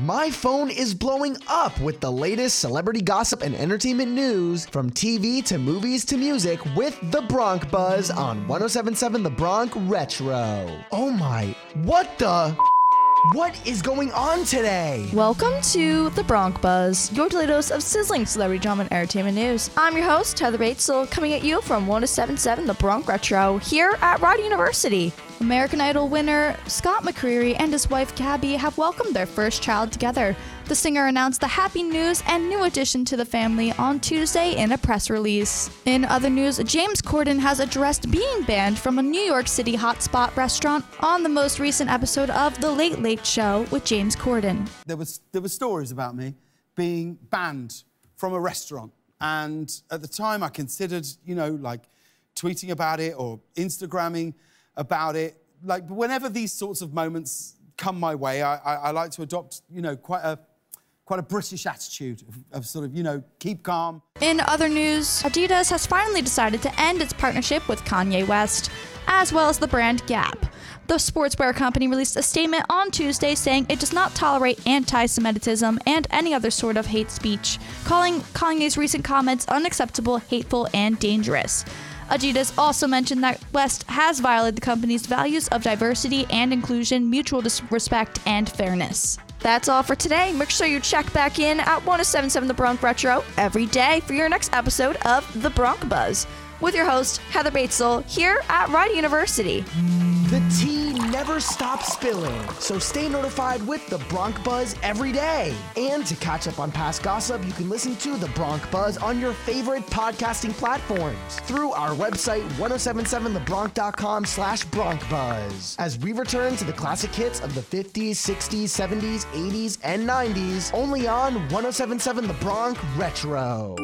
my phone is blowing up with the latest celebrity gossip and entertainment news from TV to movies to music with The Bronc Buzz on 1077 The Bronc Retro. Oh my, what the? What is going on today? Welcome to the Bronc Buzz, your daily dose of sizzling celebrity drama and entertainment news. I'm your host, Heather Batezel, coming at you from 1077 The Bronc Retro here at Rider University. American Idol winner Scott McCreery and his wife Gabby have welcomed their first child together. The singer announced the happy news and new addition to the family on Tuesday in a press release. In other news, James Corden has addressed being banned from a New York City hotspot restaurant on the most recent episode of The Late Late Show with James Corden. There was there were stories about me being banned from a restaurant, and at the time I considered, you know, like tweeting about it or Instagramming about it. Like whenever these sorts of moments come my way, I, I, I like to adopt, you know, quite a quite a British attitude of, of, sort of, you know, keep calm. In other news, Adidas has finally decided to end its partnership with Kanye West, as well as the brand Gap. The sportswear company released a statement on Tuesday saying it does not tolerate anti Semitism and any other sort of hate speech, calling Kanye's recent comments unacceptable, hateful, and dangerous. Adidas also mentioned that West has violated the company's values of diversity and inclusion, mutual respect, and fairness. That's all for today. Make sure you check back in at 1077 The Bronc Retro every day for your next episode of The Bronc Buzz with your host, Heather Batezel, here at Rider University. The tea never stops spilling, so stay notified with the Bronc Buzz every day. And to catch up on past gossip, you can listen to the Bronc Buzz on your favorite podcasting platforms through our website 1077thebronc.com slash broncbuzz. As we return to the classic hits of the 50s, 60s, 70s, 80s, and 90s, only on 1077 The Bronc Retro.